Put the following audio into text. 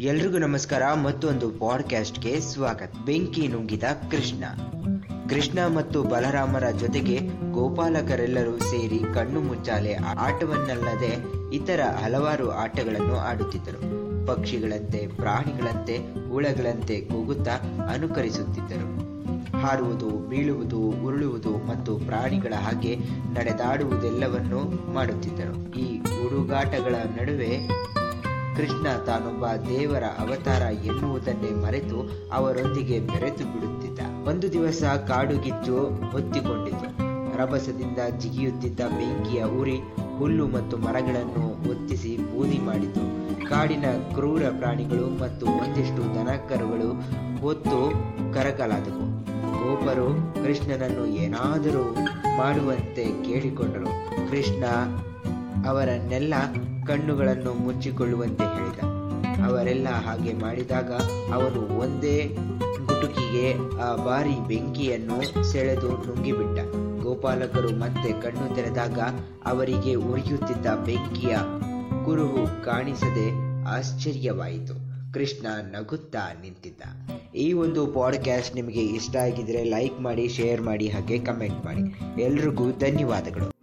ಎಲ್ರಿಗೂ ನಮಸ್ಕಾರ ಮತ್ತೊಂದು ಪಾಡ್ಕ್ಯಾಸ್ಟ್ಗೆ ಸ್ವಾಗತ. ಬೆಂಕಿ ನುಂಗಿದ ಕೃಷ್ಣ. ಕೃಷ್ಣ ಮತ್ತು ಬಲರಾಮರ ಜೊತೆಗೆ ಗೋಪಾಲಕರೆಲ್ಲರೂ ಸೇರಿ ಕಣ್ಣು ಮುಚ್ಚಾಲೆ ಆಟವನ್ನಲ್ಲದೆ ಇತರ ಹಲವಾರು ಆಟಗಳನ್ನು ಆಡುತ್ತಿದ್ದರು. ಪಕ್ಷಿಗಳಂತೆ, ಪ್ರಾಣಿಗಳಂತೆ, ಹುಳಗಳಂತೆ ಕೂಗುತ್ತಾ ಅನುಕರಿಸುತ್ತಿದ್ದರು. ಹಾರುವುದು, ಬೀಳುವುದು, ಉರುಳುವುದು ಮತ್ತು ಪ್ರಾಣಿಗಳ ಹಾಗೆ ನಡೆದಾಡುವುದೆಲ್ಲವನ್ನೂ ಮಾಡುತ್ತಿದ್ದರು. ಈ ಹುಡುಗಾಟಗಳ ನಡುವೆ ಕೃಷ್ಣ ತಾನೊಬ್ಬ ದೇವರ ಅವತಾರ ಎನ್ನುವುದನ್ನೇ ಮರೆತು ಅವರೊಂದಿಗೆ ಬೆರೆತು ಬಿಡುತ್ತಿದ್ದ. ಒಂದು ದಿವಸ ಕಾಡುಗಿದ್ದು ಹೊತ್ತಿಕೊಂಡಿತು. ರಭಸದಿಂದ ಜಿಗಿಯುತ್ತಿದ್ದ ಬೆಂಕಿಯ ಉರಿ, ಹುಲ್ಲು ಮತ್ತು ಮರಗಳನ್ನು ಒತ್ತಿಸಿ ಬೂದಿ ಮಾಡಿತು. ಕಾಡಿನ ಕ್ರೂರ ಪ್ರಾಣಿಗಳು ಮತ್ತು ಒಂದಿಷ್ಟು ದನಕರುಗಳು ಹೊತ್ತು ಕರಕಲಾದವು. ಗೋಪರು ಕೃಷ್ಣನನ್ನು ಏನಾದರೂ ಮಾಡುವಂತೆ ಕೇಳಿಕೊಂಡರು. ಕೃಷ್ಣ ಅವರನ್ನೆಲ್ಲ ಕಣ್ಣುಗಳನ್ನು ಮುಚ್ಚಿಕೊಳ್ಳುವಂತೆ ಹೇಳಿದ. ಅವರೆಲ್ಲ ಹಾಗೆ ಮಾಡಿದಾಗ ಅವರು ಒಂದೇ ಗುಟುಕಿಗೆ ಆ ಬಾರಿ ಬೆಂಕಿಯನ್ನು ಸೆಳೆದು ನುಂಗಿಬಿಟ್ಟ. ಗೋಪಾಲಕರು ಮತ್ತೆ ಕಣ್ಣು ತೆರೆದಾಗ ಅವರಿಗೆ ಉರಿಯುತ್ತಿದ್ದ ಬೆಂಕಿಯ ಕುರುಹು ಕಾಣಿಸದೆ ಆಶ್ಚರ್ಯವಾಯಿತು. ಕೃಷ್ಣ ನಗುತ್ತಾ ನಿಂತಿದ್ದ. ಈ ಒಂದು ಪಾಡ್ಕ್ಯಾಸ್ಟ್ ನಿಮಗೆ ಇಷ್ಟ ಆಗಿದ್ರೆ ಲೈಕ್ ಮಾಡಿ, ಶೇರ್ ಮಾಡಿ, ಹಾಗೆ ಕಮೆಂಟ್ ಮಾಡಿ. ಎಲ್ರಿಗೂ ಧನ್ಯವಾದಗಳು.